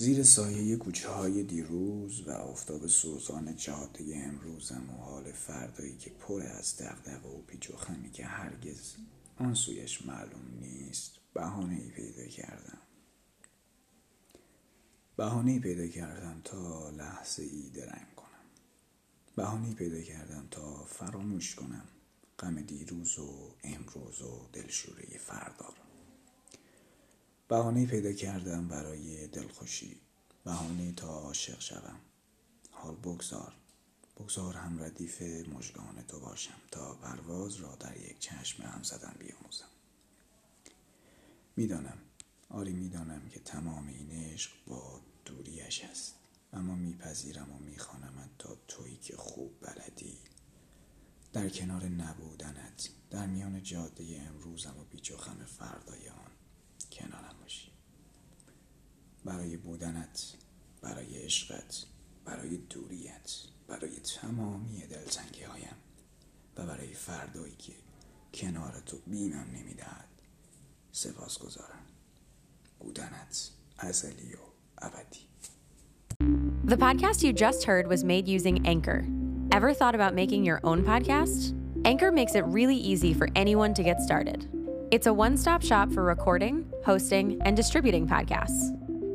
زیر سایه کوچه های دیروز و آفتاب سوزان جاده امروزم و حال فردایی که پر از دغدغه و پیچ و خمی که هرگز آن سویش معلوم نیست بهانه ای پیدا کردم. بهانه پیدا کردم تا لحظه ای درنگ کنم. بهانه پیدا کردم تا فراموش کنم غم دیروز و امروز و دلشوره فردا رو. بهانه پیدا کردم برای دلخوشی. بهانه تا عاشق شوم. حال بگذار. بگذار هم ردیف مژگان تو باشم تا پرواز را در یک چشم هم زدن بیاموزم. می‌دانم. آری می‌دانم که تمام این عشق با دوریش است. اما میپذیرم و میخوانمت تا تویی که خوب بلدی. در کنار نبودنت در میان جاده امروزم و بیچ و خم فردای آن برای بودنت برای عشقت برای دوریت برای تمامی دلتنگی هایم و برای فردایی که کنار تو بینم نمیدهد سپاس گذارم بودنت ازلی و ابدی The podcast you just heard was made using Anchor. Ever thought about making your own podcast? Anchor makes it really easy for anyone to get started. It's a one stop shop for recording, hosting, and distributing podcasts.